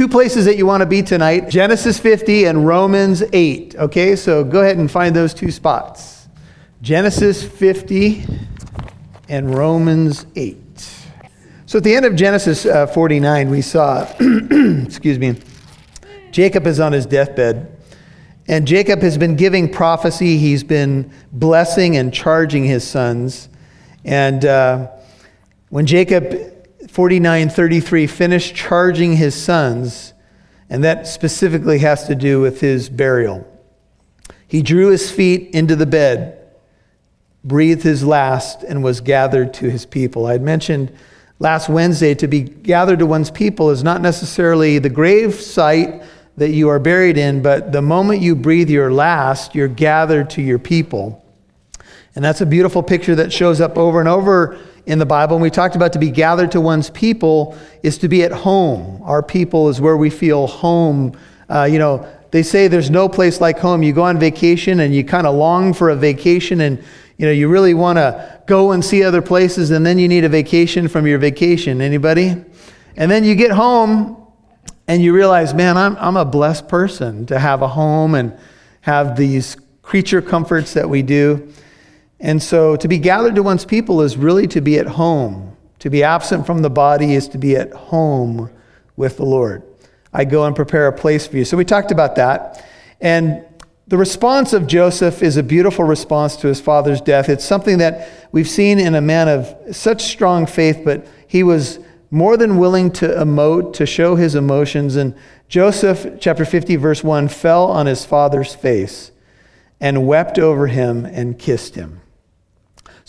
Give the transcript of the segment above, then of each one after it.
two places that you want to be tonight Genesis 50 and Romans 8. Okay, so go ahead and find those two spots Genesis 50 and Romans 8. So at the end of Genesis uh, 49, we saw, excuse me, Jacob is on his deathbed. And Jacob has been giving prophecy. He's been blessing and charging his sons. And uh, when Jacob 49:33 finished charging his sons, and that specifically has to do with his burial. He drew his feet into the bed, breathed his last, and was gathered to his people. I had mentioned last Wednesday to be gathered to one's people is not necessarily the grave site that you are buried in, but the moment you breathe your last, you're gathered to your people. And that's a beautiful picture that shows up over and over in the Bible. And we talked about to be gathered to one's people is to be at home. Our people is where we feel home. Uh, you know, they say there's no place like home. You go on vacation and you kind of long for a vacation and you know you really want to go and see other places and then you need a vacation from your vacation. Anybody? And then you get home and you realize, man, I'm, I'm a blessed person to have a home and have these creature comforts that we do. And so to be gathered to one's people is really to be at home. To be absent from the body is to be at home with the Lord. I go and prepare a place for you. So we talked about that. And the response of Joseph is a beautiful response to his father's death. It's something that we've seen in a man of such strong faith, but he was more than willing to emote, to show his emotions. And Joseph, chapter 50, verse 1, fell on his father's face and wept over him and kissed him.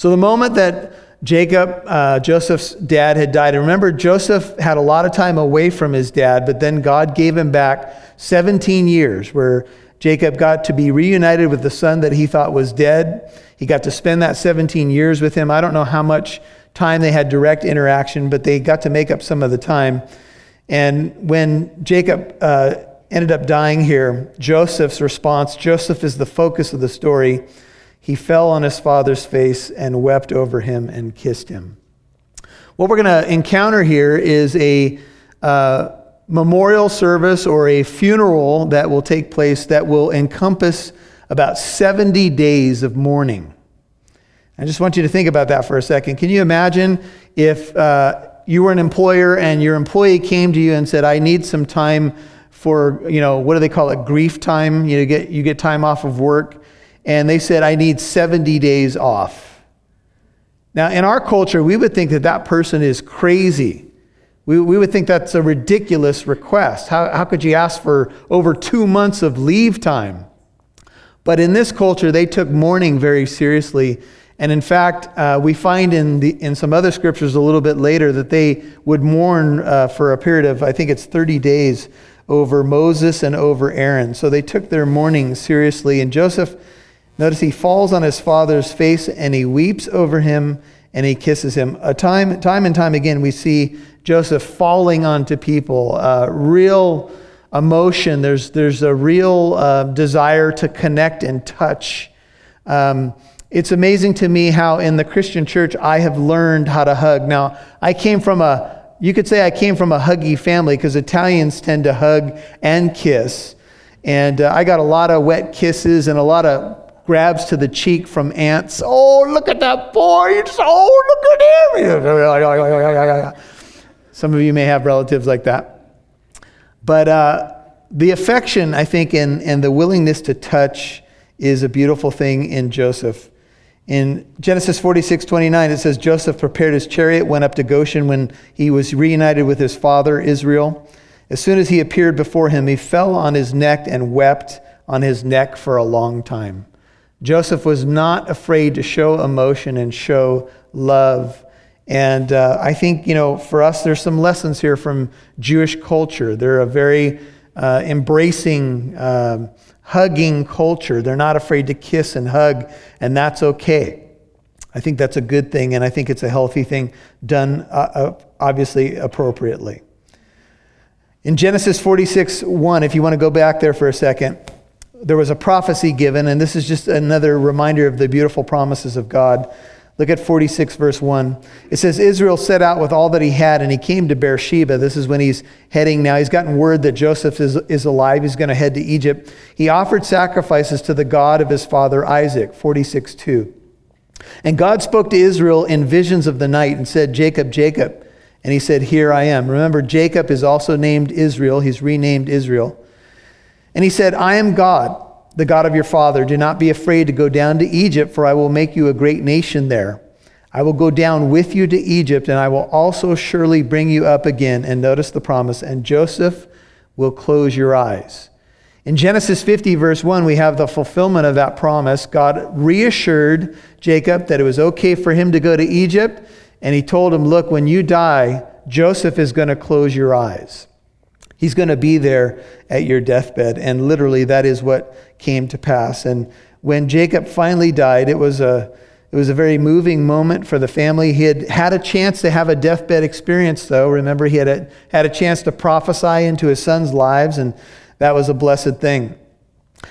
So the moment that Jacob, uh, Joseph's dad, had died, and remember, Joseph had a lot of time away from his dad, but then God gave him back 17 years where Jacob got to be reunited with the son that he thought was dead. He got to spend that 17 years with him. I don't know how much time they had direct interaction, but they got to make up some of the time. And when Jacob uh, ended up dying here, Joseph's response Joseph is the focus of the story he fell on his father's face and wept over him and kissed him. What we're going to encounter here is a uh, memorial service or a funeral that will take place that will encompass about 70 days of mourning. I just want you to think about that for a second. Can you imagine if uh, you were an employer and your employee came to you and said, I need some time for, you know, what do they call it? Grief time. You, know, get, you get time off of work and they said, I need 70 days off. Now, in our culture, we would think that that person is crazy. We, we would think that's a ridiculous request. How, how could you ask for over two months of leave time? But in this culture, they took mourning very seriously. And in fact, uh, we find in, the, in some other scriptures a little bit later that they would mourn uh, for a period of, I think it's 30 days, over Moses and over Aaron. So they took their mourning seriously. And Joseph Notice he falls on his father's face and he weeps over him and he kisses him. A time, time and time again, we see Joseph falling onto people. Uh, real emotion. There's, there's a real uh, desire to connect and touch. Um, it's amazing to me how in the Christian church I have learned how to hug. Now, I came from a, you could say I came from a huggy family because Italians tend to hug and kiss. And uh, I got a lot of wet kisses and a lot of grabs to the cheek from aunts. Oh, look at that boy. oh, look at him. Some of you may have relatives like that. But uh, the affection, I think, and, and the willingness to touch is a beautiful thing in Joseph. In Genesis 46 29, it says, Joseph prepared his chariot, went up to Goshen when he was reunited with his father Israel. As soon as he appeared before him, he fell on his neck and wept on his neck for a long time. Joseph was not afraid to show emotion and show love. And uh, I think, you know, for us, there's some lessons here from Jewish culture. They're a very uh, embracing, uh, hugging culture. They're not afraid to kiss and hug, and that's okay. I think that's a good thing, and I think it's a healthy thing done, uh, uh, obviously, appropriately. In Genesis 46 1, if you want to go back there for a second, there was a prophecy given, and this is just another reminder of the beautiful promises of God. Look at 46, verse 1. It says, Israel set out with all that he had, and he came to Beersheba. This is when he's heading now. He's gotten word that Joseph is, is alive. He's going to head to Egypt. He offered sacrifices to the God of his father Isaac. 46, 2. And God spoke to Israel in visions of the night and said, Jacob, Jacob. And he said, Here I am. Remember, Jacob is also named Israel. He's renamed Israel. And he said, I am God the God of your father. Do not be afraid to go down to Egypt, for I will make you a great nation there. I will go down with you to Egypt, and I will also surely bring you up again. And notice the promise, and Joseph will close your eyes. In Genesis 50, verse 1, we have the fulfillment of that promise. God reassured Jacob that it was okay for him to go to Egypt, and he told him, Look, when you die, Joseph is going to close your eyes. He's going to be there at your deathbed. And literally, that is what came to pass. And when Jacob finally died, it was a, it was a very moving moment for the family. He had had a chance to have a deathbed experience, though. Remember, he had a, had a chance to prophesy into his son's lives, and that was a blessed thing.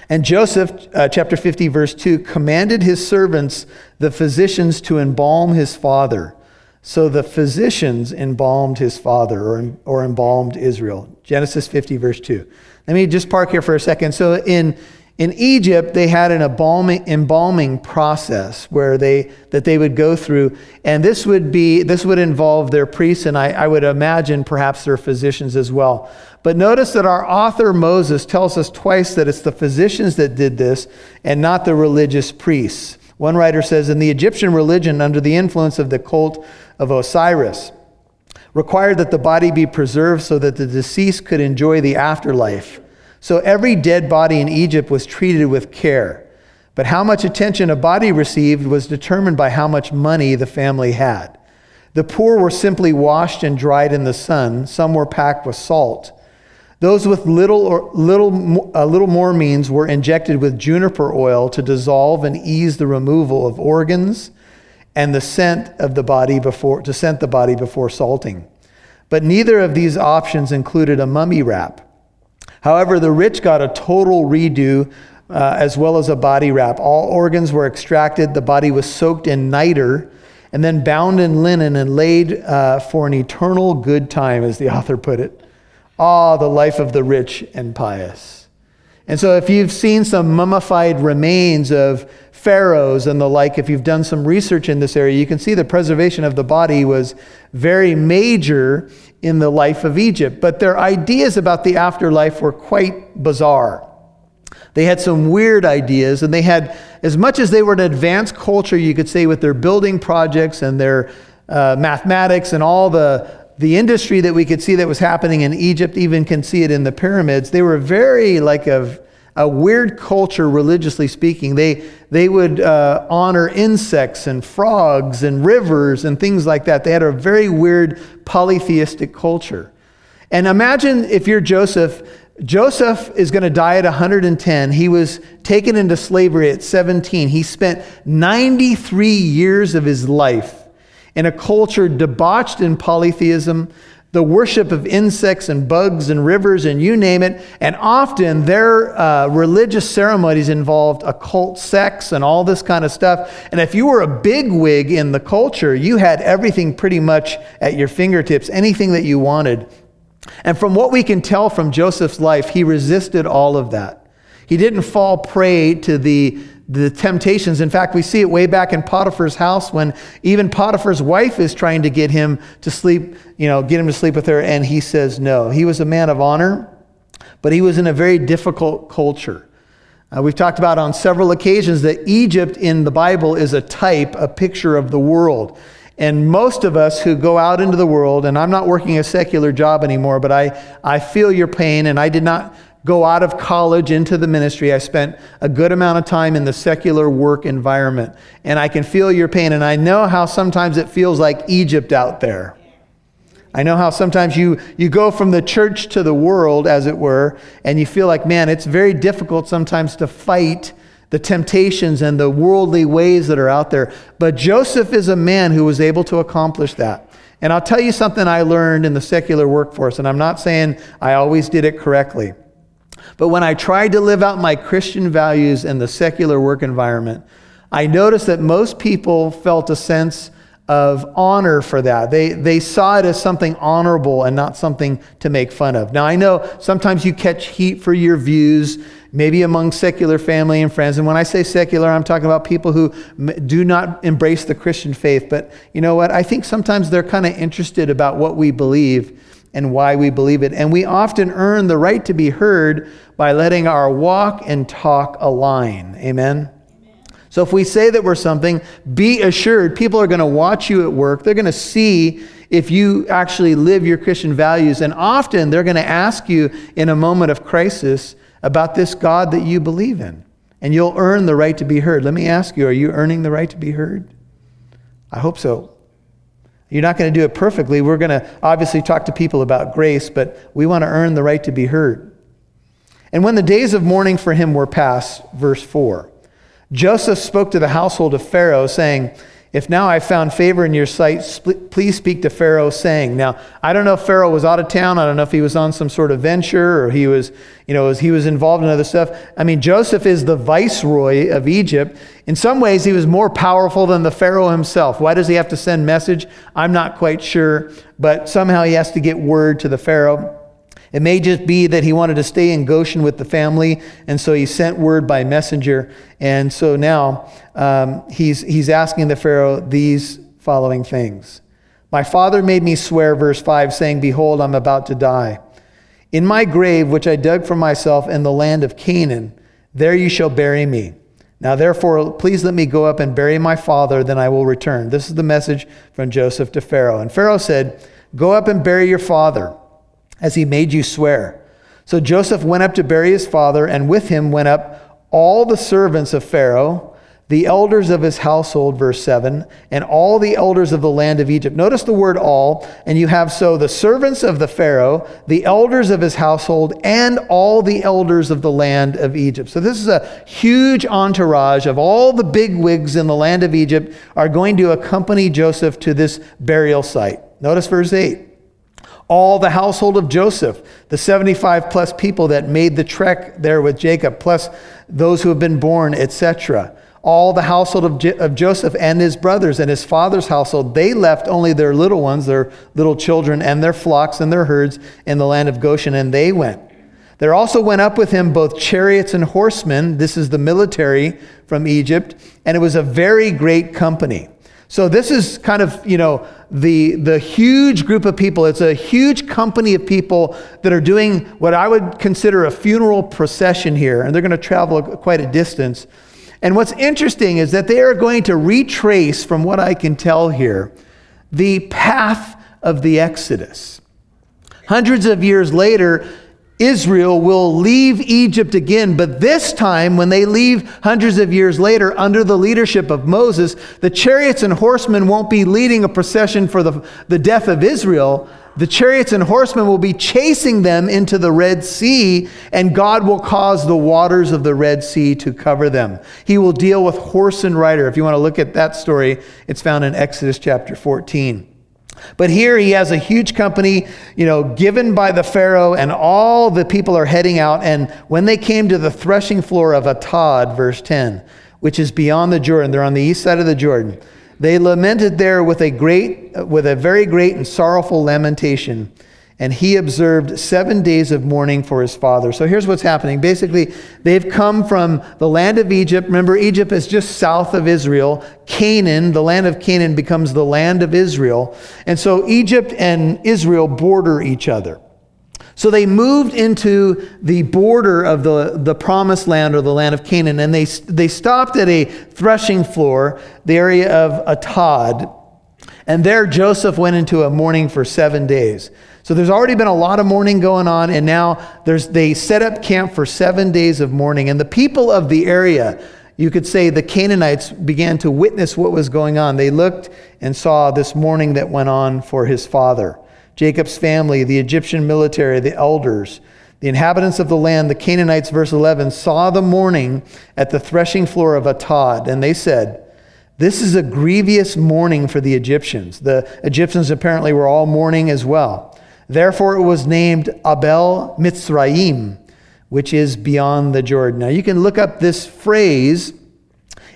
And Joseph, uh, chapter 50, verse 2, commanded his servants, the physicians, to embalm his father. So the physicians embalmed his father or, or embalmed Israel. Genesis 50, verse 2. Let me just park here for a second. So in, in Egypt, they had an embalming, embalming process where they, that they would go through. And this would, be, this would involve their priests, and I, I would imagine perhaps their physicians as well. But notice that our author Moses tells us twice that it's the physicians that did this and not the religious priests. One writer says, in the Egyptian religion, under the influence of the cult of Osiris, required that the body be preserved so that the deceased could enjoy the afterlife. So every dead body in Egypt was treated with care. But how much attention a body received was determined by how much money the family had. The poor were simply washed and dried in the sun, some were packed with salt. Those with little or little, a little more means were injected with juniper oil to dissolve and ease the removal of organs and the scent of the body before to scent the body before salting. But neither of these options included a mummy wrap. However, the rich got a total redo uh, as well as a body wrap. All organs were extracted. The body was soaked in niter and then bound in linen and laid uh, for an eternal good time, as the author put it. Ah, the life of the rich and pious. And so, if you've seen some mummified remains of pharaohs and the like, if you've done some research in this area, you can see the preservation of the body was very major in the life of Egypt. But their ideas about the afterlife were quite bizarre. They had some weird ideas, and they had, as much as they were an advanced culture, you could say, with their building projects and their uh, mathematics and all the the industry that we could see that was happening in Egypt, even can see it in the pyramids, they were very like a, a weird culture, religiously speaking. They, they would uh, honor insects and frogs and rivers and things like that. They had a very weird polytheistic culture. And imagine if you're Joseph, Joseph is going to die at 110. He was taken into slavery at 17. He spent 93 years of his life in a culture debauched in polytheism, the worship of insects and bugs and rivers and you name it. And often their uh, religious ceremonies involved occult sex and all this kind of stuff. And if you were a bigwig in the culture, you had everything pretty much at your fingertips, anything that you wanted. And from what we can tell from Joseph's life, he resisted all of that. He didn't fall prey to the the temptations. In fact, we see it way back in Potiphar's house when even Potiphar's wife is trying to get him to sleep, you know, get him to sleep with her, and he says no. He was a man of honor, but he was in a very difficult culture. Uh, we've talked about on several occasions that Egypt in the Bible is a type, a picture of the world. And most of us who go out into the world, and I'm not working a secular job anymore, but I, I feel your pain, and I did not go out of college into the ministry. I spent a good amount of time in the secular work environment. And I can feel your pain. And I know how sometimes it feels like Egypt out there. I know how sometimes you, you go from the church to the world, as it were, and you feel like, man, it's very difficult sometimes to fight the temptations and the worldly ways that are out there. But Joseph is a man who was able to accomplish that. And I'll tell you something I learned in the secular workforce, and I'm not saying I always did it correctly. But when I tried to live out my Christian values in the secular work environment, I noticed that most people felt a sense of honor for that. They, they saw it as something honorable and not something to make fun of. Now, I know sometimes you catch heat for your views, maybe among secular family and friends. And when I say secular, I'm talking about people who do not embrace the Christian faith. But you know what? I think sometimes they're kind of interested about what we believe and why we believe it. And we often earn the right to be heard by letting our walk and talk align. Amen? So if we say that we're something, be assured people are going to watch you at work. They're going to see if you actually live your Christian values. And often they're going to ask you in a moment of crisis about this God that you believe in. And you'll earn the right to be heard. Let me ask you, are you earning the right to be heard? I hope so. You're not going to do it perfectly. We're going to obviously talk to people about grace, but we want to earn the right to be heard. And when the days of mourning for him were past, verse 4, Joseph spoke to the household of Pharaoh, saying, If now I found favor in your sight, please speak to Pharaoh, saying, Now, I don't know if Pharaoh was out of town. I don't know if he was on some sort of venture or he was, you know, he was involved in other stuff. I mean, Joseph is the viceroy of Egypt. In some ways, he was more powerful than the Pharaoh himself. Why does he have to send message? I'm not quite sure, but somehow he has to get word to the Pharaoh. It may just be that he wanted to stay in Goshen with the family, and so he sent word by messenger. And so now um, he's, he's asking the Pharaoh these following things My father made me swear, verse 5, saying, Behold, I'm about to die. In my grave, which I dug for myself in the land of Canaan, there you shall bury me. Now, therefore, please let me go up and bury my father, then I will return. This is the message from Joseph to Pharaoh. And Pharaoh said, Go up and bury your father as he made you swear. So Joseph went up to bury his father, and with him went up all the servants of Pharaoh, the elders of his household, verse 7, and all the elders of the land of Egypt. Notice the word all, and you have so the servants of the Pharaoh, the elders of his household, and all the elders of the land of Egypt. So this is a huge entourage of all the big wigs in the land of Egypt are going to accompany Joseph to this burial site. Notice verse 8 all the household of Joseph, the 75 plus people that made the trek there with Jacob, plus those who have been born, etc. All the household of, J- of Joseph and his brothers and his father's household, they left only their little ones, their little children, and their flocks and their herds in the land of Goshen, and they went. There also went up with him both chariots and horsemen. This is the military from Egypt, and it was a very great company. So this is kind of, you know, the, the huge group of people. It's a huge company of people that are doing what I would consider a funeral procession here, and they're going to travel quite a distance. And what's interesting is that they are going to retrace, from what I can tell here, the path of the Exodus. Hundreds of years later, Israel will leave Egypt again, but this time, when they leave hundreds of years later under the leadership of Moses, the chariots and horsemen won't be leading a procession for the, the death of Israel. The chariots and horsemen will be chasing them into the Red Sea, and God will cause the waters of the Red Sea to cover them. He will deal with horse and rider. If you want to look at that story, it's found in Exodus chapter 14. But here he has a huge company, you know, given by the Pharaoh, and all the people are heading out. And when they came to the threshing floor of Atad, verse 10, which is beyond the Jordan, they're on the east side of the Jordan, they lamented there with a great, with a very great and sorrowful lamentation and he observed seven days of mourning for his father. So here's what's happening. Basically, they've come from the land of Egypt. Remember, Egypt is just south of Israel. Canaan, the land of Canaan, becomes the land of Israel. And so Egypt and Israel border each other. So they moved into the border of the, the promised land or the land of Canaan, and they, they stopped at a threshing floor, the area of Atad. And there Joseph went into a mourning for seven days. So there's already been a lot of mourning going on, and now they set up camp for seven days of mourning. And the people of the area, you could say the Canaanites, began to witness what was going on. They looked and saw this mourning that went on for his father. Jacob's family, the Egyptian military, the elders, the inhabitants of the land, the Canaanites, verse 11, saw the mourning at the threshing floor of Atad, and they said, This is a grievous mourning for the Egyptians. The Egyptians apparently were all mourning as well. Therefore, it was named Abel Mitzrayim, which is beyond the Jordan. Now, you can look up this phrase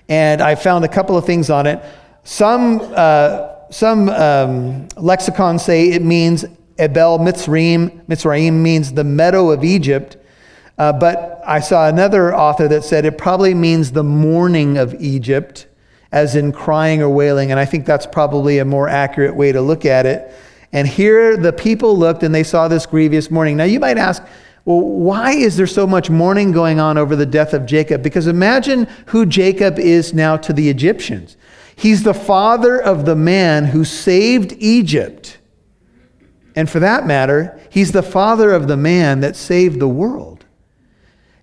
And I found a couple of things on it. Some, uh, some um, lexicons say it means Abel Mitzrayim. Mitzrayim means the meadow of Egypt. Uh, but I saw another author that said it probably means the mourning of Egypt, as in crying or wailing. And I think that's probably a more accurate way to look at it. And here the people looked and they saw this grievous mourning. Now you might ask, well, why is there so much mourning going on over the death of Jacob? Because imagine who Jacob is now to the Egyptians. He's the father of the man who saved Egypt. And for that matter, he's the father of the man that saved the world.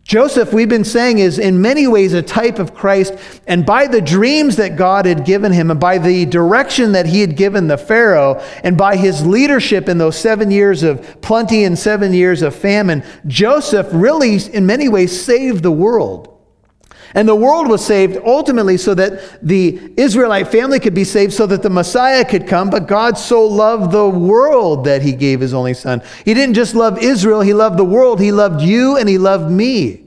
Joseph, we've been saying, is in many ways a type of Christ. And by the dreams that God had given him, and by the direction that he had given the Pharaoh, and by his leadership in those seven years of plenty and seven years of famine, Joseph really, in many ways, saved the world. And the world was saved ultimately so that the Israelite family could be saved, so that the Messiah could come. But God so loved the world that he gave his only son. He didn't just love Israel, he loved the world. He loved you and he loved me.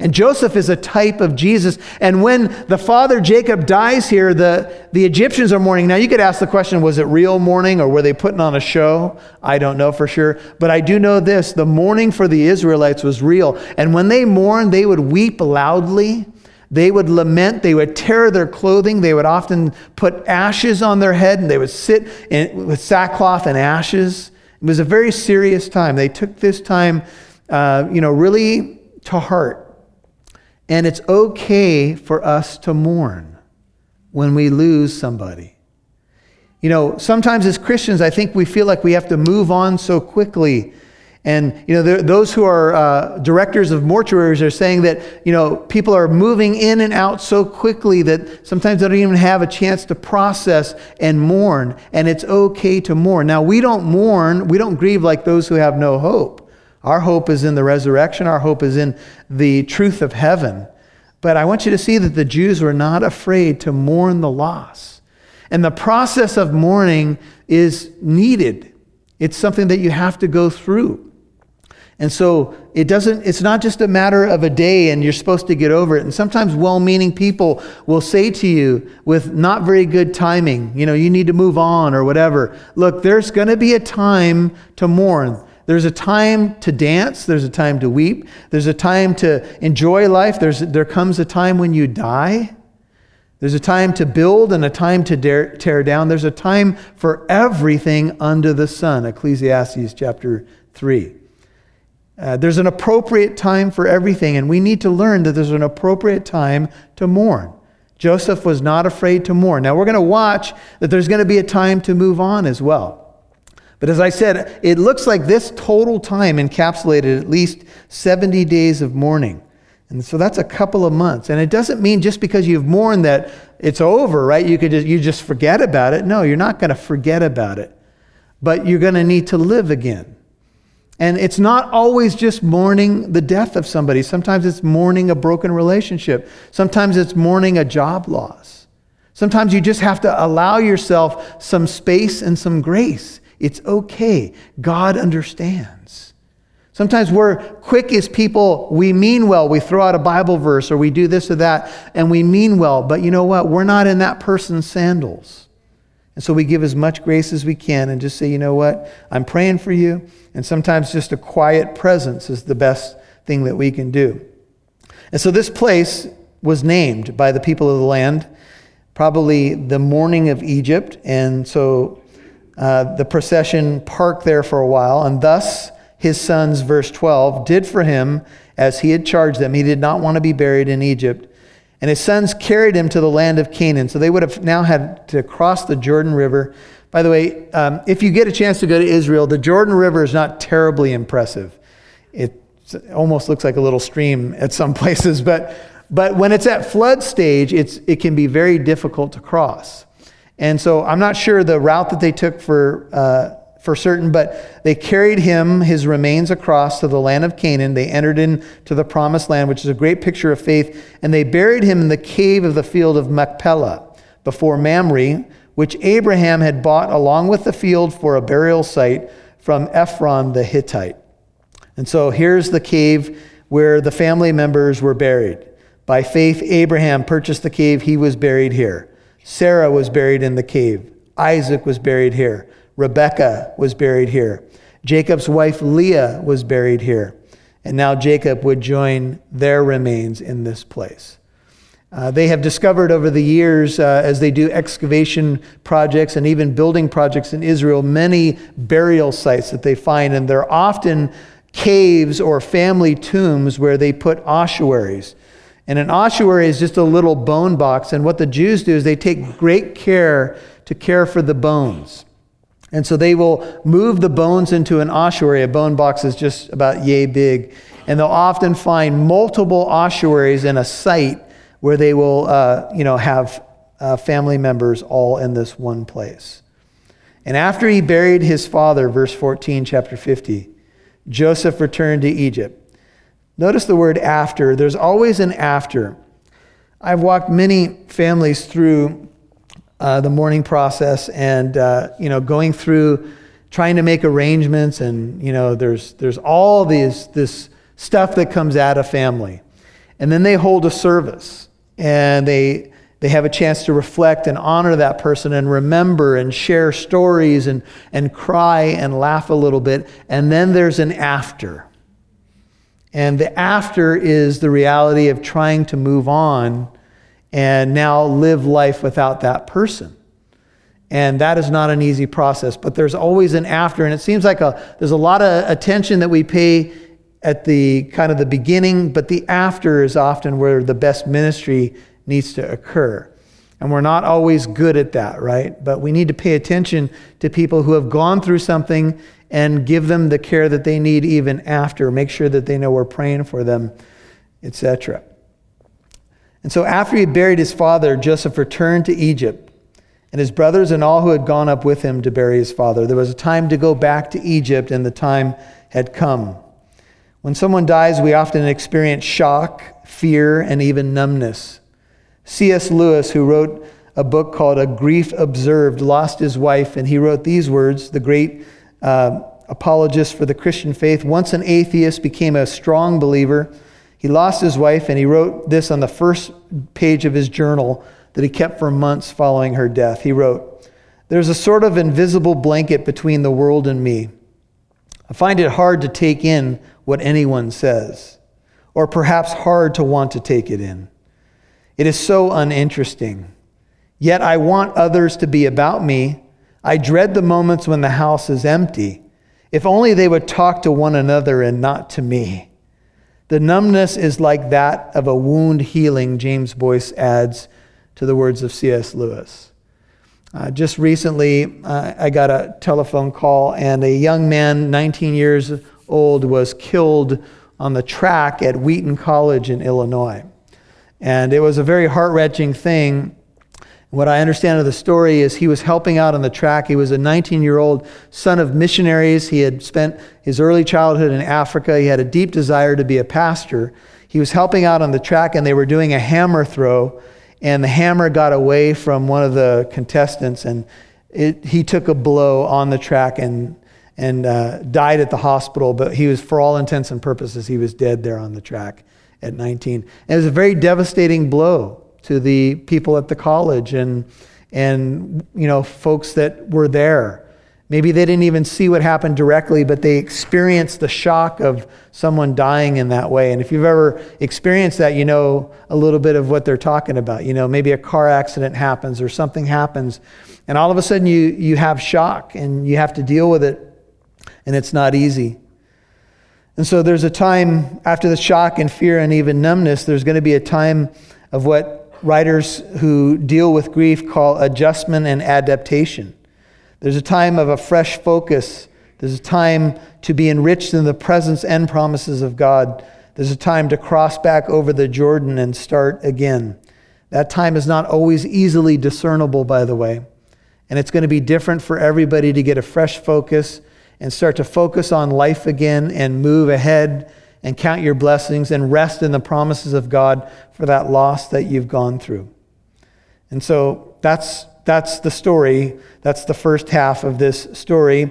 And Joseph is a type of Jesus. And when the father Jacob dies here, the, the Egyptians are mourning. Now, you could ask the question was it real mourning or were they putting on a show? I don't know for sure. But I do know this the mourning for the Israelites was real. And when they mourned, they would weep loudly. They would lament, they would tear their clothing, they would often put ashes on their head, and they would sit in, with sackcloth and ashes. It was a very serious time. They took this time, uh, you know, really to heart. And it's okay for us to mourn when we lose somebody. You know, sometimes as Christians, I think we feel like we have to move on so quickly and you know, those who are uh, directors of mortuaries are saying that you know people are moving in and out so quickly that sometimes they don't even have a chance to process and mourn. And it's okay to mourn. Now we don't mourn, we don't grieve like those who have no hope. Our hope is in the resurrection. Our hope is in the truth of heaven. But I want you to see that the Jews were not afraid to mourn the loss. And the process of mourning is needed. It's something that you have to go through. And so it doesn't, it's not just a matter of a day and you're supposed to get over it. And sometimes well meaning people will say to you with not very good timing, you know, you need to move on or whatever. Look, there's going to be a time to mourn. There's a time to dance. There's a time to weep. There's a time to enjoy life. There's, there comes a time when you die. There's a time to build and a time to dare, tear down. There's a time for everything under the sun. Ecclesiastes chapter 3. Uh, there's an appropriate time for everything, and we need to learn that there's an appropriate time to mourn. Joseph was not afraid to mourn. Now, we're going to watch that there's going to be a time to move on as well. But as I said, it looks like this total time encapsulated at least 70 days of mourning. And so that's a couple of months. And it doesn't mean just because you've mourned that it's over, right? You could just, you just forget about it. No, you're not going to forget about it. But you're going to need to live again. And it's not always just mourning the death of somebody. Sometimes it's mourning a broken relationship. Sometimes it's mourning a job loss. Sometimes you just have to allow yourself some space and some grace. It's okay. God understands. Sometimes we're quick as people, we mean well. We throw out a Bible verse or we do this or that, and we mean well. But you know what? We're not in that person's sandals. And so we give as much grace as we can and just say, you know what? I'm praying for you. And sometimes just a quiet presence is the best thing that we can do. And so this place was named by the people of the land, probably the mourning of Egypt. And so uh, the procession parked there for a while. And thus his sons, verse 12, did for him as he had charged them. He did not want to be buried in Egypt. And his sons carried him to the land of Canaan. So they would have now had to cross the Jordan River. By the way, um, if you get a chance to go to Israel, the Jordan River is not terribly impressive. It almost looks like a little stream at some places, but, but when it's at flood stage, it's, it can be very difficult to cross. And so I'm not sure the route that they took for uh, for certain, but they carried him, his remains, across to the land of Canaan. They entered into the promised land, which is a great picture of faith, and they buried him in the cave of the field of Machpelah before Mamre, which Abraham had bought along with the field for a burial site from Ephron the Hittite. And so here's the cave where the family members were buried. By faith, Abraham purchased the cave, he was buried here. Sarah was buried in the cave. Isaac was buried here. Rebekah was buried here. Jacob's wife Leah was buried here. And now Jacob would join their remains in this place. Uh, they have discovered over the years, uh, as they do excavation projects and even building projects in Israel, many burial sites that they find, and they're often caves or family tombs where they put ossuaries. And an ossuary is just a little bone box, and what the Jews do is they take great care to care for the bones. And so they will move the bones into an ossuary. A bone box is just about yay big. And they'll often find multiple ossuaries in a site where they will, uh, you know, have uh, family members all in this one place. And after he buried his father, verse 14, chapter 50, Joseph returned to Egypt. Notice the word after. There's always an after. I've walked many families through uh, the mourning process and, uh, you know, going through trying to make arrangements and, you know, there's, there's all these, this stuff that comes out of family. And then they hold a service and they they have a chance to reflect and honor that person and remember and share stories and, and cry and laugh a little bit. And then there's an after. And the after is the reality of trying to move on and now live life without that person. And that is not an easy process, but there's always an after. And it seems like a, there's a lot of attention that we pay at the kind of the beginning, but the after is often where the best ministry needs to occur. And we're not always good at that, right? But we need to pay attention to people who have gone through something and give them the care that they need even after. Make sure that they know we're praying for them, etc. And so after he had buried his father, Joseph returned to Egypt, and his brothers and all who had gone up with him to bury his father. There was a time to go back to Egypt, and the time had come. When someone dies, we often experience shock, fear, and even numbness. C.S. Lewis, who wrote a book called A Grief Observed, lost his wife, and he wrote these words, the great uh, apologist for the Christian faith. Once an atheist, became a strong believer. He lost his wife, and he wrote this on the first page of his journal that he kept for months following her death. He wrote, There's a sort of invisible blanket between the world and me. I find it hard to take in what anyone says, or perhaps hard to want to take it in. It is so uninteresting. Yet I want others to be about me. I dread the moments when the house is empty. If only they would talk to one another and not to me. The numbness is like that of a wound healing, James Boice adds to the words of C.S. Lewis. Uh, just recently, uh, I got a telephone call, and a young man, 19 years old was killed on the track at Wheaton College in Illinois. And it was a very heart wrenching thing. What I understand of the story is he was helping out on the track. He was a 19 year old son of missionaries. He had spent his early childhood in Africa. He had a deep desire to be a pastor. He was helping out on the track, and they were doing a hammer throw, and the hammer got away from one of the contestants, and it, he took a blow on the track and and uh, died at the hospital, but he was, for all intents and purposes, he was dead there on the track at 19. And it was a very devastating blow to the people at the college and, and you know, folks that were there. Maybe they didn't even see what happened directly, but they experienced the shock of someone dying in that way. And if you've ever experienced that, you know a little bit of what they're talking about. You know, maybe a car accident happens or something happens, and all of a sudden you, you have shock and you have to deal with it and it's not easy. And so there's a time after the shock and fear and even numbness, there's going to be a time of what writers who deal with grief call adjustment and adaptation. There's a time of a fresh focus. There's a time to be enriched in the presence and promises of God. There's a time to cross back over the Jordan and start again. That time is not always easily discernible, by the way. And it's going to be different for everybody to get a fresh focus and start to focus on life again and move ahead and count your blessings and rest in the promises of God for that loss that you've gone through. And so that's, that's the story. That's the first half of this story.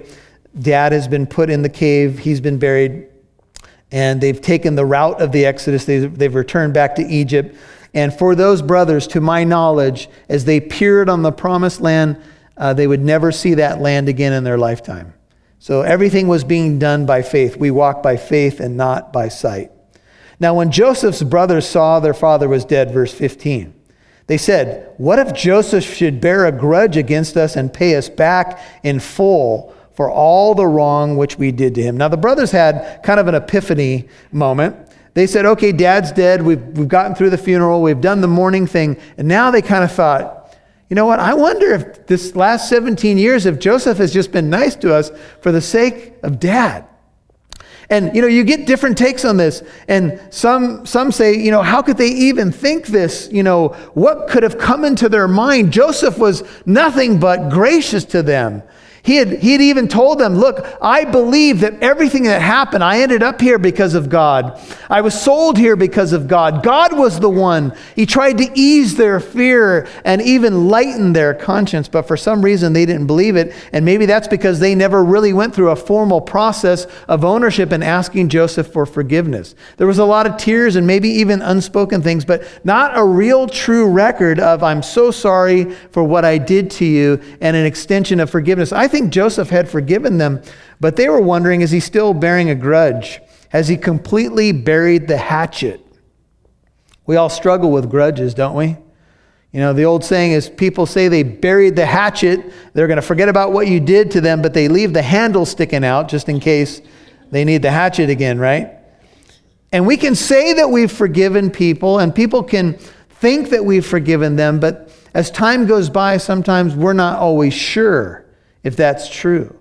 Dad has been put in the cave, he's been buried, and they've taken the route of the Exodus. They've, they've returned back to Egypt. And for those brothers, to my knowledge, as they peered on the promised land, uh, they would never see that land again in their lifetime. So everything was being done by faith. We walk by faith and not by sight. Now, when Joseph's brothers saw their father was dead, verse 15, they said, What if Joseph should bear a grudge against us and pay us back in full for all the wrong which we did to him? Now, the brothers had kind of an epiphany moment. They said, Okay, dad's dead. We've, we've gotten through the funeral. We've done the mourning thing. And now they kind of thought, you know what? I wonder if this last 17 years, if Joseph has just been nice to us for the sake of dad. And you know, you get different takes on this. And some some say, you know, how could they even think this? You know, what could have come into their mind? Joseph was nothing but gracious to them. He had, he had even told them, Look, I believe that everything that happened, I ended up here because of God. I was sold here because of God. God was the one. He tried to ease their fear and even lighten their conscience, but for some reason they didn't believe it. And maybe that's because they never really went through a formal process of ownership and asking Joseph for forgiveness. There was a lot of tears and maybe even unspoken things, but not a real true record of, I'm so sorry for what I did to you and an extension of forgiveness. I think Joseph had forgiven them, but they were wondering is he still bearing a grudge? Has he completely buried the hatchet? We all struggle with grudges, don't we? You know, the old saying is people say they buried the hatchet. They're going to forget about what you did to them, but they leave the handle sticking out just in case they need the hatchet again, right? And we can say that we've forgiven people, and people can think that we've forgiven them, but as time goes by, sometimes we're not always sure if that's true.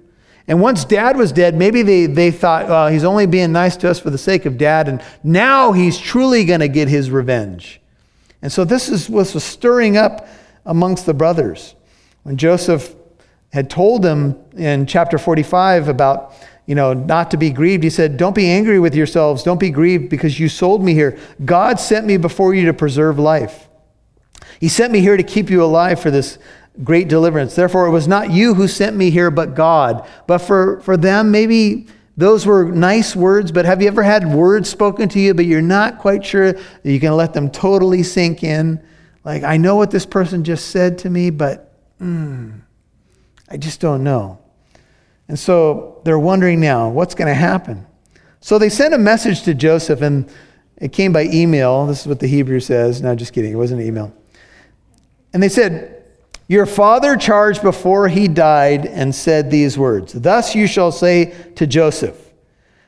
And once dad was dead, maybe they, they thought, well, he's only being nice to us for the sake of dad, and now he's truly going to get his revenge. And so this is, was stirring up amongst the brothers. When Joseph had told them in chapter 45 about, you know, not to be grieved, he said, Don't be angry with yourselves. Don't be grieved because you sold me here. God sent me before you to preserve life. He sent me here to keep you alive for this great deliverance. Therefore, it was not you who sent me here, but God. But for, for them, maybe those were nice words, but have you ever had words spoken to you, but you're not quite sure that you can let them totally sink in? Like, I know what this person just said to me, but mm, I just don't know. And so they're wondering now, what's going to happen? So they sent a message to Joseph, and it came by email. This is what the Hebrew says. No, just kidding. It wasn't an email. And they said, your father charged before he died and said these words Thus you shall say to Joseph,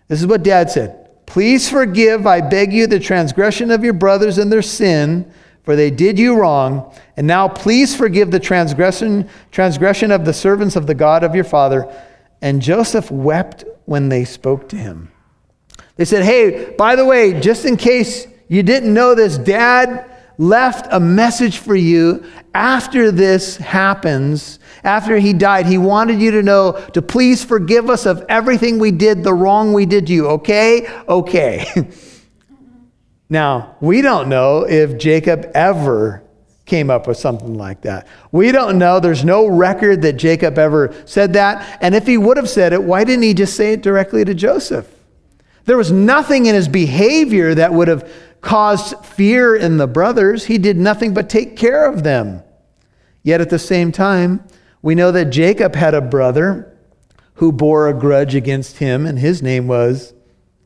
This is what dad said. Please forgive, I beg you, the transgression of your brothers and their sin, for they did you wrong. And now please forgive the transgression, transgression of the servants of the God of your father. And Joseph wept when they spoke to him. They said, Hey, by the way, just in case you didn't know this, dad left a message for you after this happens, after he died. He wanted you to know to please forgive us of everything we did, the wrong we did to you. Okay? Okay. now, we don't know if Jacob ever came up with something like that. We don't know. There's no record that Jacob ever said that. And if he would have said it, why didn't he just say it directly to Joseph? There was nothing in his behavior that would have caused fear in the brothers. He did nothing but take care of them. Yet at the same time, we know that Jacob had a brother who bore a grudge against him, and his name was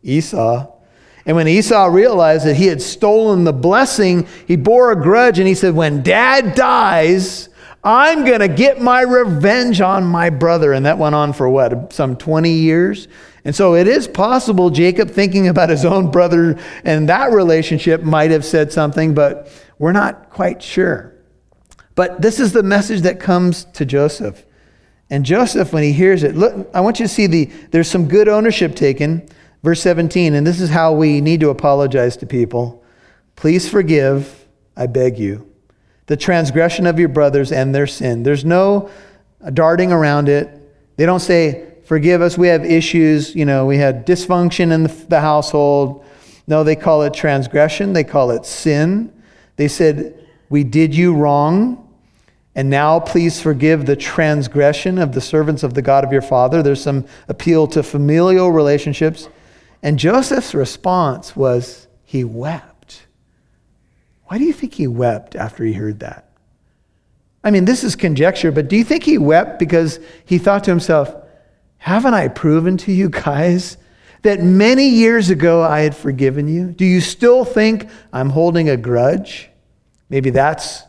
Esau. And when Esau realized that he had stolen the blessing, he bore a grudge and he said, When dad dies, I'm going to get my revenge on my brother. And that went on for what, some 20 years? And so it is possible Jacob, thinking about his own brother and that relationship, might have said something, but we're not quite sure. But this is the message that comes to Joseph. And Joseph, when he hears it, look, I want you to see the there's some good ownership taken. Verse 17, and this is how we need to apologize to people. Please forgive, I beg you, the transgression of your brothers and their sin. There's no darting around it. They don't say, forgive us, we have issues, you know, we had dysfunction in the, the household. No, they call it transgression, they call it sin. They said, We did you wrong, and now please forgive the transgression of the servants of the God of your Father. There's some appeal to familial relationships. And Joseph's response was, he wept. Why do you think he wept after he heard that? I mean, this is conjecture, but do you think he wept because he thought to himself, haven't I proven to you guys that many years ago I had forgiven you? Do you still think I'm holding a grudge? Maybe that's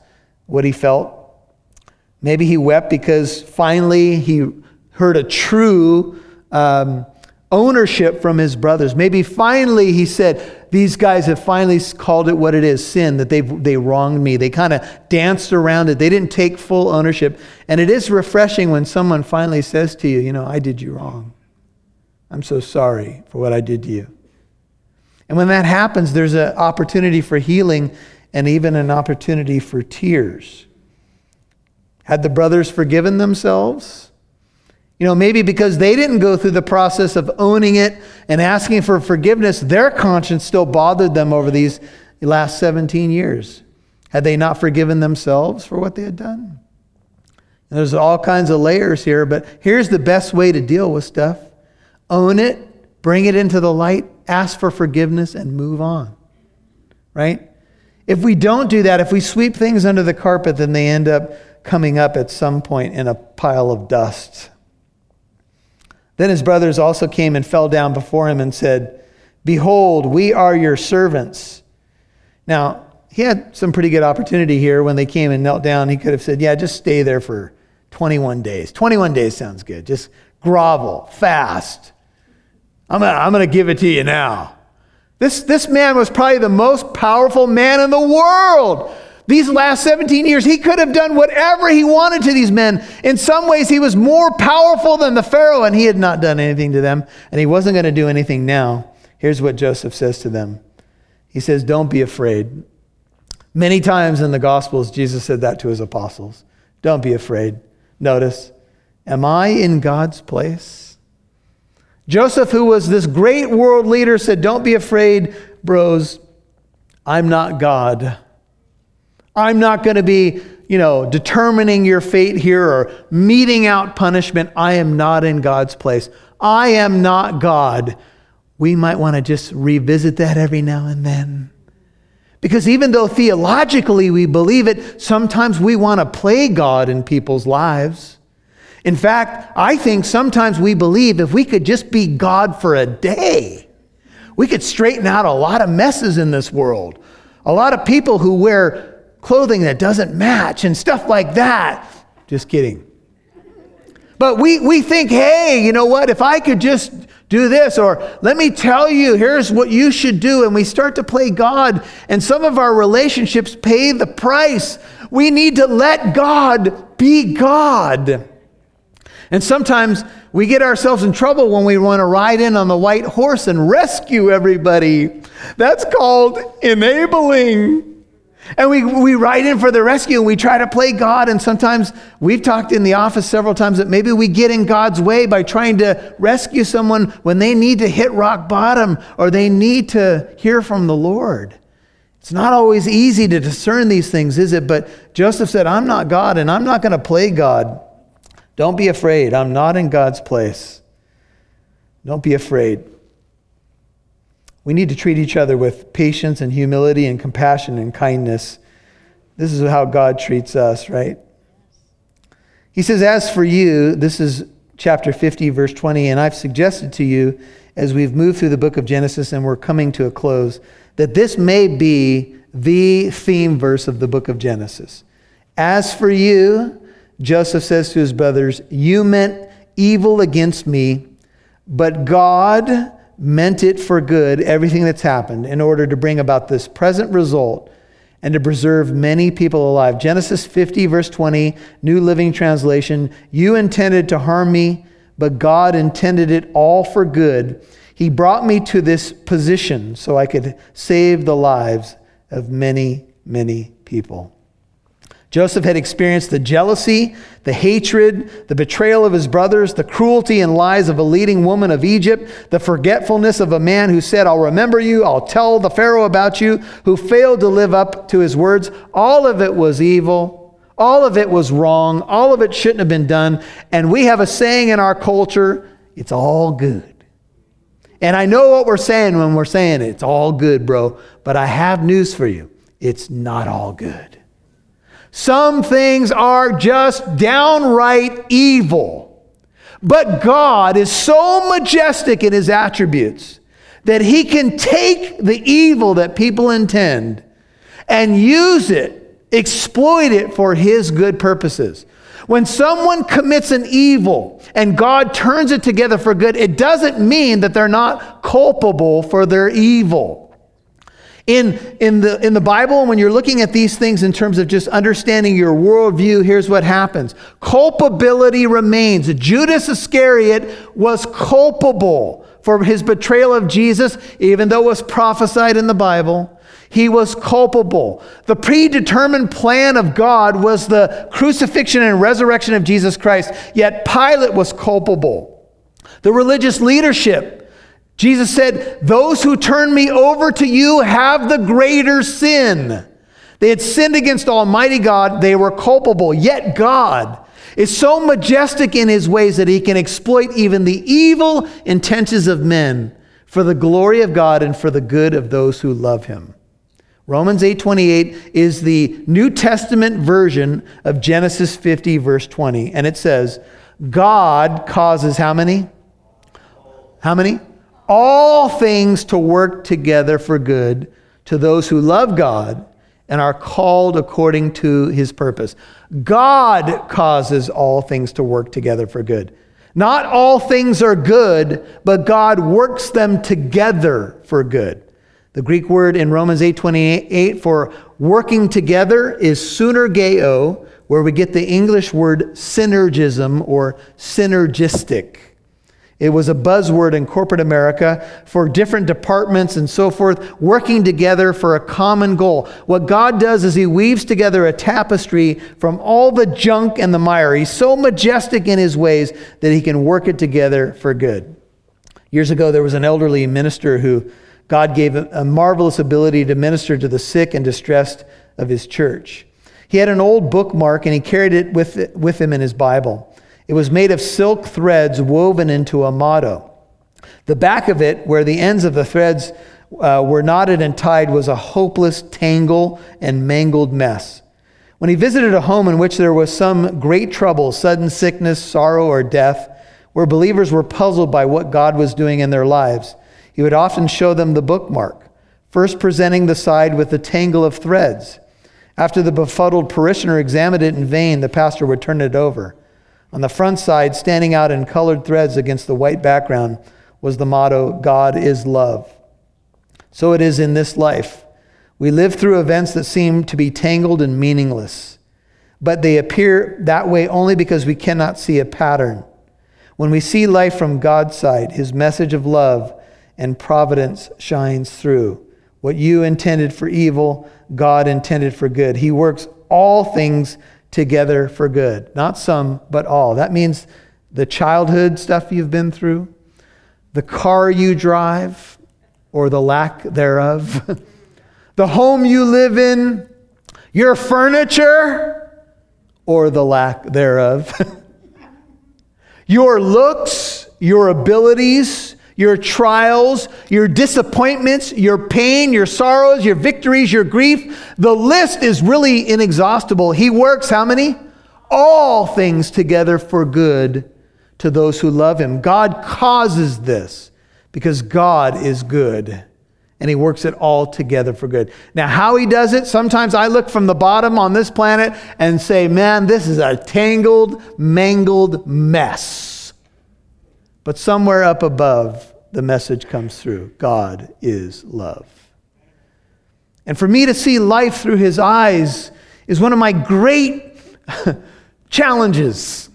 what he felt. Maybe he wept because finally he heard a true um, ownership from his brothers. Maybe finally he said, These guys have finally called it what it is sin, that they they wronged me. They kind of danced around it. They didn't take full ownership. And it is refreshing when someone finally says to you, You know, I did you wrong. I'm so sorry for what I did to you. And when that happens, there's an opportunity for healing and even an opportunity for tears. Had the brothers forgiven themselves? You know, maybe because they didn't go through the process of owning it and asking for forgiveness, their conscience still bothered them over these last 17 years. Had they not forgiven themselves for what they had done? And there's all kinds of layers here, but here's the best way to deal with stuff own it, bring it into the light, ask for forgiveness, and move on. Right? If we don't do that, if we sweep things under the carpet, then they end up coming up at some point in a pile of dust. Then his brothers also came and fell down before him and said, Behold, we are your servants. Now, he had some pretty good opportunity here when they came and knelt down. He could have said, Yeah, just stay there for 21 days. 21 days sounds good. Just grovel, fast. I'm gonna, I'm gonna give it to you now. This, this man was probably the most powerful man in the world. These last 17 years, he could have done whatever he wanted to these men. In some ways, he was more powerful than the Pharaoh, and he had not done anything to them, and he wasn't going to do anything now. Here's what Joseph says to them He says, Don't be afraid. Many times in the Gospels, Jesus said that to his apostles. Don't be afraid. Notice, am I in God's place? Joseph, who was this great world leader, said, Don't be afraid, bros. I'm not God. I'm not going to be, you know, determining your fate here or meting out punishment. I am not in God's place. I am not God. We might want to just revisit that every now and then. Because even though theologically we believe it, sometimes we want to play God in people's lives. In fact, I think sometimes we believe if we could just be God for a day, we could straighten out a lot of messes in this world. A lot of people who wear clothing that doesn't match and stuff like that. Just kidding. But we, we think, hey, you know what? If I could just do this, or let me tell you, here's what you should do. And we start to play God, and some of our relationships pay the price. We need to let God be God. And sometimes we get ourselves in trouble when we want to ride in on the white horse and rescue everybody. That's called enabling. And we, we ride in for the rescue and we try to play God. And sometimes we've talked in the office several times that maybe we get in God's way by trying to rescue someone when they need to hit rock bottom or they need to hear from the Lord. It's not always easy to discern these things, is it? But Joseph said, I'm not God and I'm not going to play God. Don't be afraid. I'm not in God's place. Don't be afraid. We need to treat each other with patience and humility and compassion and kindness. This is how God treats us, right? He says, As for you, this is chapter 50, verse 20, and I've suggested to you as we've moved through the book of Genesis and we're coming to a close that this may be the theme verse of the book of Genesis. As for you, Joseph says to his brothers, You meant evil against me, but God meant it for good, everything that's happened, in order to bring about this present result and to preserve many people alive. Genesis 50, verse 20, New Living Translation You intended to harm me, but God intended it all for good. He brought me to this position so I could save the lives of many, many people. Joseph had experienced the jealousy, the hatred, the betrayal of his brothers, the cruelty and lies of a leading woman of Egypt, the forgetfulness of a man who said, I'll remember you, I'll tell the Pharaoh about you, who failed to live up to his words. All of it was evil. All of it was wrong. All of it shouldn't have been done. And we have a saying in our culture it's all good. And I know what we're saying when we're saying it. It's all good, bro. But I have news for you it's not all good. Some things are just downright evil. But God is so majestic in his attributes that he can take the evil that people intend and use it, exploit it for his good purposes. When someone commits an evil and God turns it together for good, it doesn't mean that they're not culpable for their evil. In, in, the, in the Bible, when you're looking at these things in terms of just understanding your worldview, here's what happens culpability remains. Judas Iscariot was culpable for his betrayal of Jesus, even though it was prophesied in the Bible. He was culpable. The predetermined plan of God was the crucifixion and resurrection of Jesus Christ, yet Pilate was culpable. The religious leadership, Jesus said, Those who turn me over to you have the greater sin. They had sinned against Almighty God, they were culpable, yet God is so majestic in his ways that he can exploit even the evil intentions of men for the glory of God and for the good of those who love him. Romans 8:28 is the New Testament version of Genesis 50 verse 20 and it says God causes how many? How many? All things to work together for good to those who love God and are called according to his purpose. God causes all things to work together for good. Not all things are good, but God works them together for good. The Greek word in Romans 8:28 for working together is sunergeo, where we get the English word synergism or synergistic. It was a buzzword in corporate America for different departments and so forth working together for a common goal. What God does is He weaves together a tapestry from all the junk and the mire. He's so majestic in His ways that He can work it together for good. Years ago, there was an elderly minister who God gave a marvelous ability to minister to the sick and distressed of his church. He had an old bookmark and he carried it with, with him in his Bible. It was made of silk threads woven into a motto. The back of it, where the ends of the threads uh, were knotted and tied, was a hopeless tangle and mangled mess. When he visited a home in which there was some great trouble, sudden sickness, sorrow, or death, where believers were puzzled by what God was doing in their lives, he would often show them the bookmark, first presenting the side with the tangle of threads. After the befuddled parishioner examined it in vain, the pastor would turn it over. On the front side, standing out in colored threads against the white background, was the motto God is love. So it is in this life. We live through events that seem to be tangled and meaningless, but they appear that way only because we cannot see a pattern. When we see life from God's side, his message of love, and providence shines through. What you intended for evil, God intended for good. He works all things together for good. Not some, but all. That means the childhood stuff you've been through, the car you drive, or the lack thereof, the home you live in, your furniture, or the lack thereof, your looks, your abilities, your trials, your disappointments, your pain, your sorrows, your victories, your grief. The list is really inexhaustible. He works how many? All things together for good to those who love him. God causes this because God is good and he works it all together for good. Now, how he does it, sometimes I look from the bottom on this planet and say, man, this is a tangled, mangled mess. But somewhere up above, the message comes through God is love. And for me to see life through his eyes is one of my great challenges.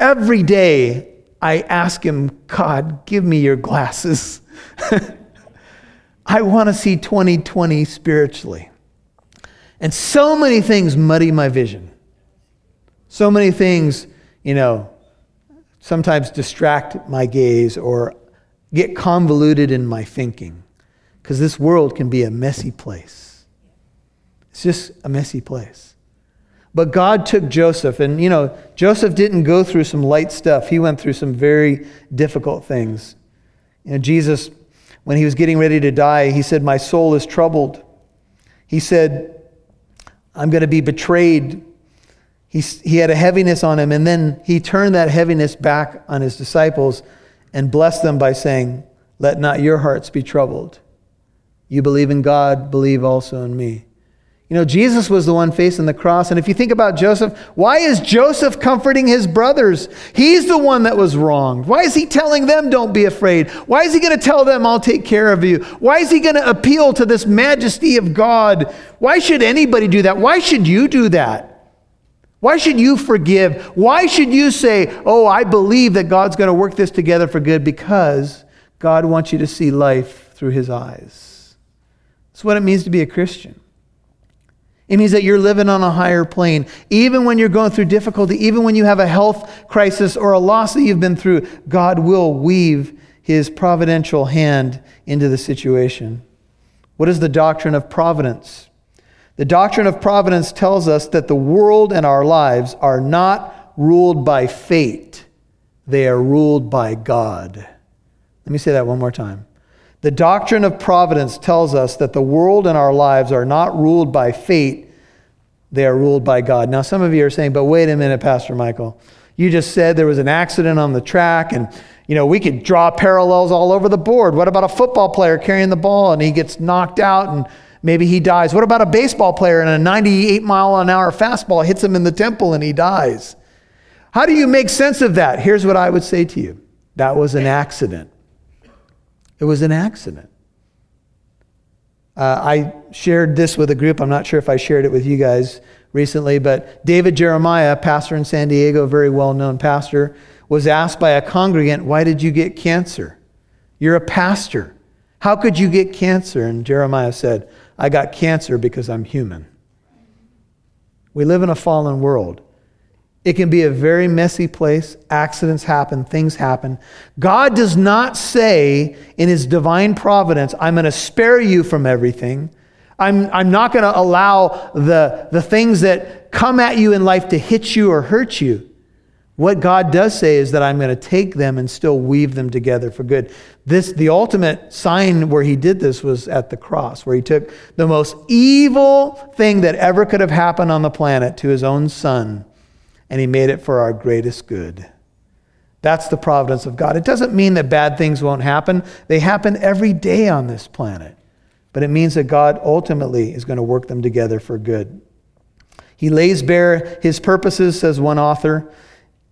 Every day, I ask him, God, give me your glasses. I want to see 2020 spiritually. And so many things muddy my vision. So many things, you know, sometimes distract my gaze or get convoluted in my thinking because this world can be a messy place. It's just a messy place. But God took Joseph, and you know, Joseph didn't go through some light stuff. He went through some very difficult things. You know, Jesus, when he was getting ready to die, he said, My soul is troubled. He said, I'm going to be betrayed. He, he had a heaviness on him, and then he turned that heaviness back on his disciples and blessed them by saying, Let not your hearts be troubled. You believe in God, believe also in me. You know, Jesus was the one facing the cross. And if you think about Joseph, why is Joseph comforting his brothers? He's the one that was wronged. Why is he telling them, don't be afraid? Why is he going to tell them, I'll take care of you? Why is he going to appeal to this majesty of God? Why should anybody do that? Why should you do that? Why should you forgive? Why should you say, Oh, I believe that God's going to work this together for good? Because God wants you to see life through his eyes. That's what it means to be a Christian. It means that you're living on a higher plane. Even when you're going through difficulty, even when you have a health crisis or a loss that you've been through, God will weave his providential hand into the situation. What is the doctrine of providence? The doctrine of providence tells us that the world and our lives are not ruled by fate, they are ruled by God. Let me say that one more time. The doctrine of providence tells us that the world and our lives are not ruled by fate, they are ruled by God. Now, some of you are saying, but wait a minute, Pastor Michael. You just said there was an accident on the track, and you know, we could draw parallels all over the board. What about a football player carrying the ball and he gets knocked out and maybe he dies? What about a baseball player and a 98 mile an hour fastball hits him in the temple and he dies? How do you make sense of that? Here's what I would say to you that was an accident. It was an accident. Uh, I shared this with a group. I'm not sure if I shared it with you guys recently, but David Jeremiah, pastor in San Diego, very well known pastor, was asked by a congregant, Why did you get cancer? You're a pastor. How could you get cancer? And Jeremiah said, I got cancer because I'm human. We live in a fallen world. It can be a very messy place. Accidents happen, things happen. God does not say in his divine providence, I'm going to spare you from everything. I'm, I'm not going to allow the, the things that come at you in life to hit you or hurt you. What God does say is that I'm going to take them and still weave them together for good. This, the ultimate sign where he did this was at the cross, where he took the most evil thing that ever could have happened on the planet to his own son and He made it for our greatest good. That's the providence of God. It doesn't mean that bad things won't happen, they happen every day on this planet. But it means that God ultimately is going to work them together for good. He lays bare his purposes, says one author,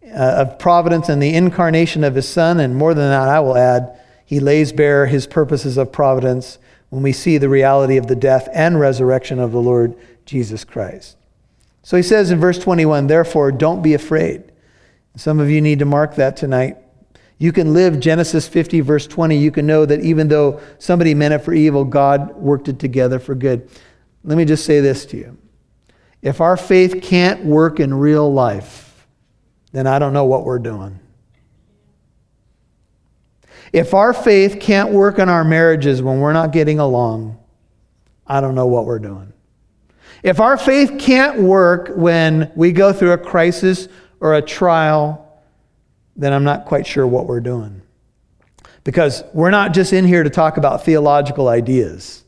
Uh, of providence and the incarnation of his Son. And more than that, I will add, he lays bare his purposes of providence when we see the reality of the death and resurrection of the Lord Jesus Christ. So he says in verse 21, therefore, don't be afraid. Some of you need to mark that tonight. You can live Genesis 50, verse 20. You can know that even though somebody meant it for evil, God worked it together for good. Let me just say this to you. If our faith can't work in real life, then I don't know what we're doing. If our faith can't work in our marriages when we're not getting along, I don't know what we're doing. If our faith can't work when we go through a crisis or a trial, then I'm not quite sure what we're doing. Because we're not just in here to talk about theological ideas,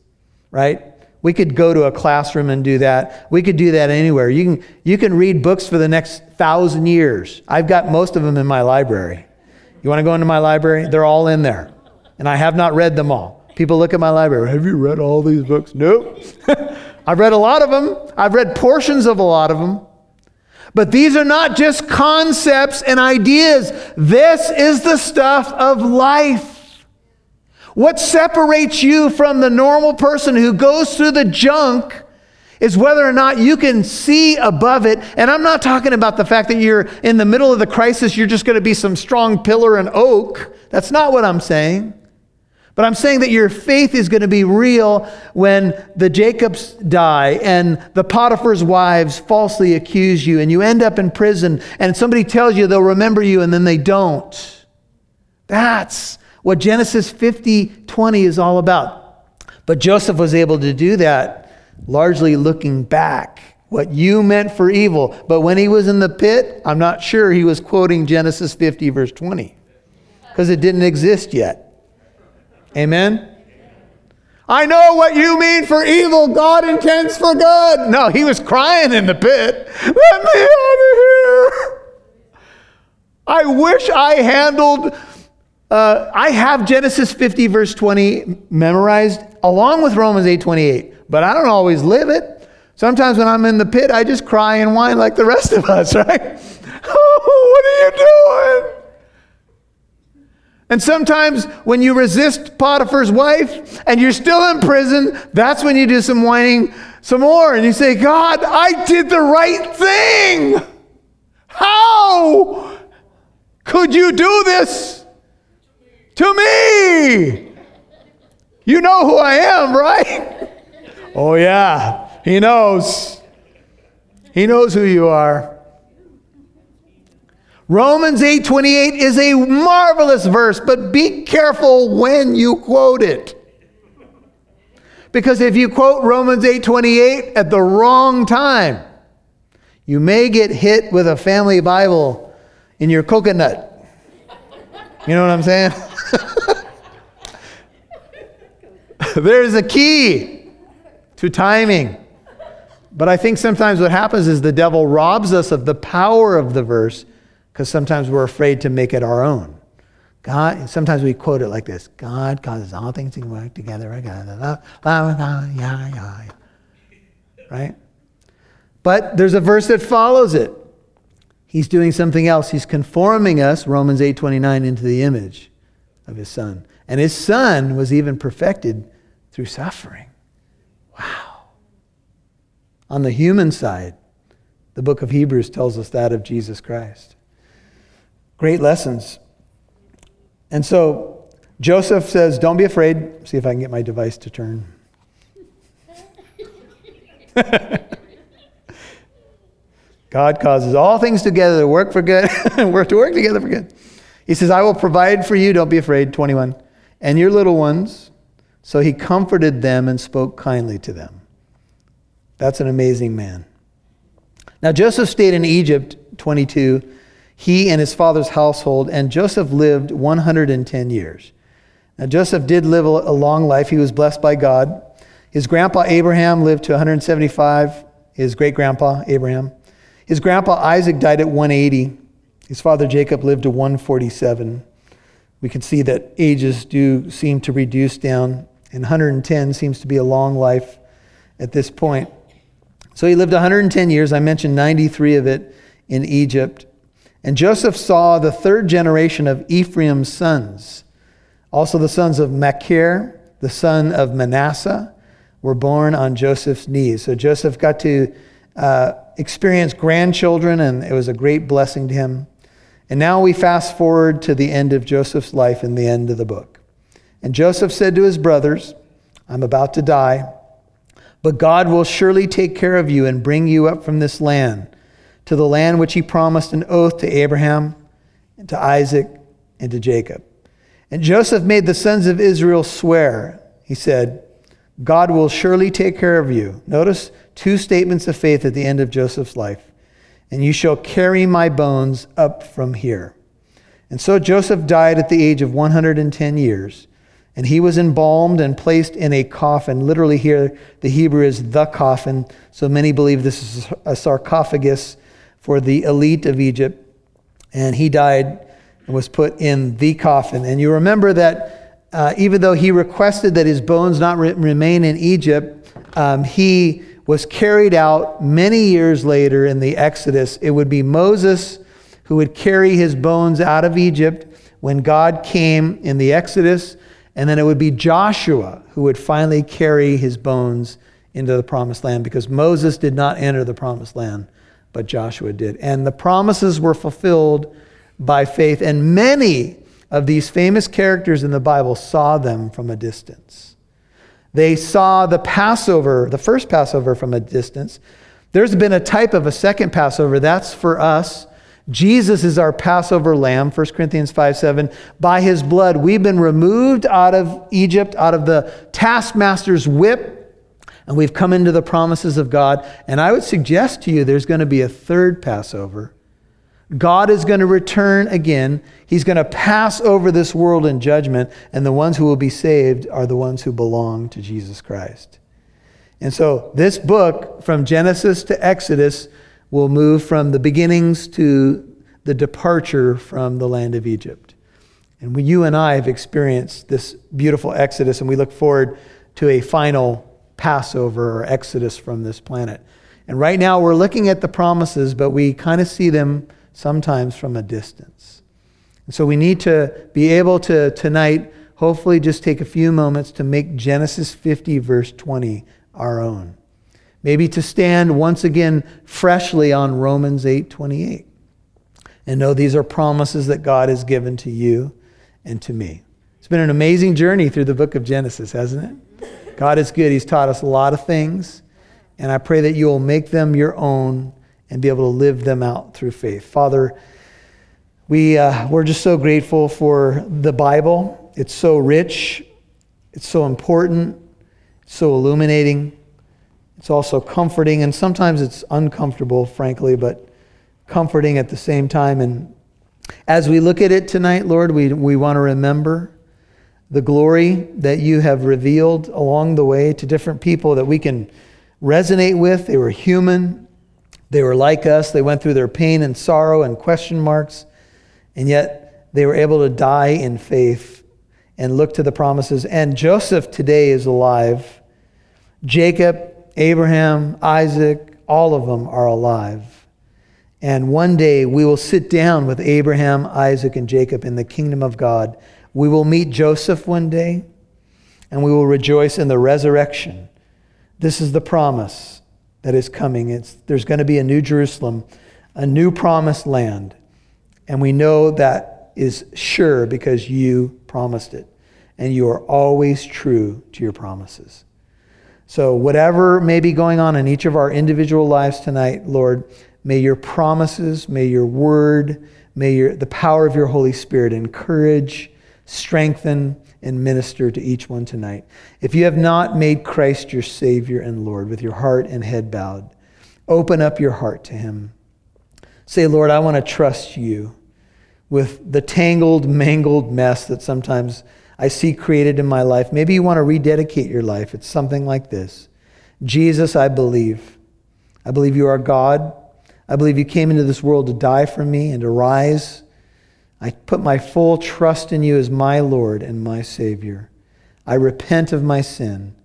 right? We could go to a classroom and do that. We could do that anywhere. You can, you can read books for the next thousand years. I've got most of them in my library. You want to go into my library? They're all in there. And I have not read them all. People look at my library. Have you read all these books? Nope. I've read a lot of them, I've read portions of a lot of them. But these are not just concepts and ideas. This is the stuff of life. What separates you from the normal person who goes through the junk is whether or not you can see above it. And I'm not talking about the fact that you're in the middle of the crisis, you're just going to be some strong pillar and oak. That's not what I'm saying. But I'm saying that your faith is going to be real when the Jacobs die and the Potiphar's wives falsely accuse you and you end up in prison and somebody tells you they'll remember you and then they don't. That's what Genesis 50 20 is all about. But Joseph was able to do that largely looking back. What you meant for evil. But when he was in the pit, I'm not sure he was quoting Genesis 50, verse 20, because it didn't exist yet. Amen? I know what you mean for evil, God intends for good. No, he was crying in the pit. Let me out of here. I wish I handled, uh, I have Genesis 50, verse 20 memorized along with Romans 8, 28, but I don't always live it. Sometimes when I'm in the pit, I just cry and whine like the rest of us, right? oh, what are you doing? And sometimes when you resist Potiphar's wife and you're still in prison, that's when you do some whining some more and you say, God, I did the right thing. How could you do this to me? You know who I am, right? oh, yeah, he knows. He knows who you are. Romans 8:28 is a marvelous verse, but be careful when you quote it. Because if you quote Romans 8:28 at the wrong time, you may get hit with a family Bible in your coconut. You know what I'm saying? There's a key to timing. But I think sometimes what happens is the devil robs us of the power of the verse because sometimes we're afraid to make it our own. God, sometimes we quote it like this God causes all things to work together. Right? But there's a verse that follows it. He's doing something else. He's conforming us, Romans 8:29, into the image of his son. And his son was even perfected through suffering. Wow. On the human side, the book of Hebrews tells us that of Jesus Christ. Great lessons. And so Joseph says, Don't be afraid. See if I can get my device to turn. God causes all things together to work for good, and work to work together for good. He says, I will provide for you, don't be afraid, 21, and your little ones. So he comforted them and spoke kindly to them. That's an amazing man. Now, Joseph stayed in Egypt, 22, he and his father's household, and Joseph lived 110 years. Now, Joseph did live a long life. He was blessed by God. His grandpa Abraham lived to 175, his great grandpa Abraham. His grandpa Isaac died at 180. His father Jacob lived to 147. We can see that ages do seem to reduce down, and 110 seems to be a long life at this point. So he lived 110 years. I mentioned 93 of it in Egypt. And Joseph saw the third generation of Ephraim's sons. Also, the sons of Machir, the son of Manasseh, were born on Joseph's knees. So Joseph got to uh, experience grandchildren, and it was a great blessing to him. And now we fast forward to the end of Joseph's life and the end of the book. And Joseph said to his brothers, I'm about to die, but God will surely take care of you and bring you up from this land to the land which he promised an oath to Abraham, and to Isaac, and to Jacob. And Joseph made the sons of Israel swear. He said, God will surely take care of you. Notice two statements of faith at the end of Joseph's life. And you shall carry my bones up from here. And so Joseph died at the age of 110 years. And he was embalmed and placed in a coffin. Literally, here, the Hebrew is the coffin. So many believe this is a sarcophagus for the elite of Egypt. And he died and was put in the coffin. And you remember that uh, even though he requested that his bones not re- remain in Egypt, um, he was carried out many years later in the Exodus. It would be Moses who would carry his bones out of Egypt when God came in the Exodus. And then it would be Joshua who would finally carry his bones into the promised land because Moses did not enter the promised land but Joshua did. And the promises were fulfilled by faith, and many of these famous characters in the Bible saw them from a distance. They saw the Passover, the first Passover, from a distance. There's been a type of a second Passover. That's for us. Jesus is our Passover lamb, 1 Corinthians 5 7. By his blood, we've been removed out of Egypt, out of the taskmaster's whip, and we've come into the promises of God. And I would suggest to you there's going to be a third Passover God is going to return again. He's going to pass over this world in judgment, and the ones who will be saved are the ones who belong to Jesus Christ. And so, this book, from Genesis to Exodus, will move from the beginnings to the departure from the land of Egypt. And you and I have experienced this beautiful Exodus, and we look forward to a final Passover or Exodus from this planet. And right now, we're looking at the promises, but we kind of see them sometimes from a distance. And so we need to be able to tonight, hopefully, just take a few moments to make Genesis 50, verse 20, our own. Maybe to stand once again freshly on Romans 8 28 and know these are promises that God has given to you and to me. It's been an amazing journey through the book of Genesis, hasn't it? God is good. He's taught us a lot of things, and I pray that you will make them your own and be able to live them out through faith. Father, we, uh, we're just so grateful for the Bible. It's so rich, it's so important, it's so illuminating, it's also comforting, and sometimes it's uncomfortable, frankly, but comforting at the same time. And as we look at it tonight, Lord, we, we want to remember the glory that you have revealed along the way to different people that we can resonate with. They were human, they were like us, they went through their pain and sorrow and question marks, and yet they were able to die in faith and look to the promises. And Joseph today is alive. Jacob, Abraham, Isaac, all of them are alive. And one day we will sit down with Abraham, Isaac, and Jacob in the kingdom of God. We will meet Joseph one day, and we will rejoice in the resurrection. This is the promise that is coming. It's, there's going to be a new Jerusalem, a new promised land. And we know that is sure because you promised it. And you are always true to your promises. So, whatever may be going on in each of our individual lives tonight, Lord, may your promises, may your word, may your, the power of your Holy Spirit encourage, strengthen, and minister to each one tonight. If you have not made Christ your Savior and Lord with your heart and head bowed, open up your heart to Him. Say, Lord, I want to trust you with the tangled, mangled mess that sometimes I see created in my life. Maybe you want to rededicate your life. It's something like this Jesus, I believe. I believe you are God. I believe you came into this world to die for me and to rise I put my full trust in you as my Lord and my Savior. I repent of my sin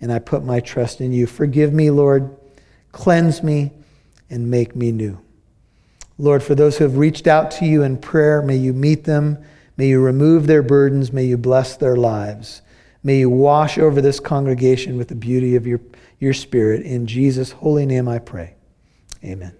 and I put my trust in you. Forgive me, Lord. Cleanse me and make me new. Lord, for those who have reached out to you in prayer, may you meet them. May you remove their burdens. May you bless their lives. May you wash over this congregation with the beauty of your, your Spirit. In Jesus' holy name I pray. Amen.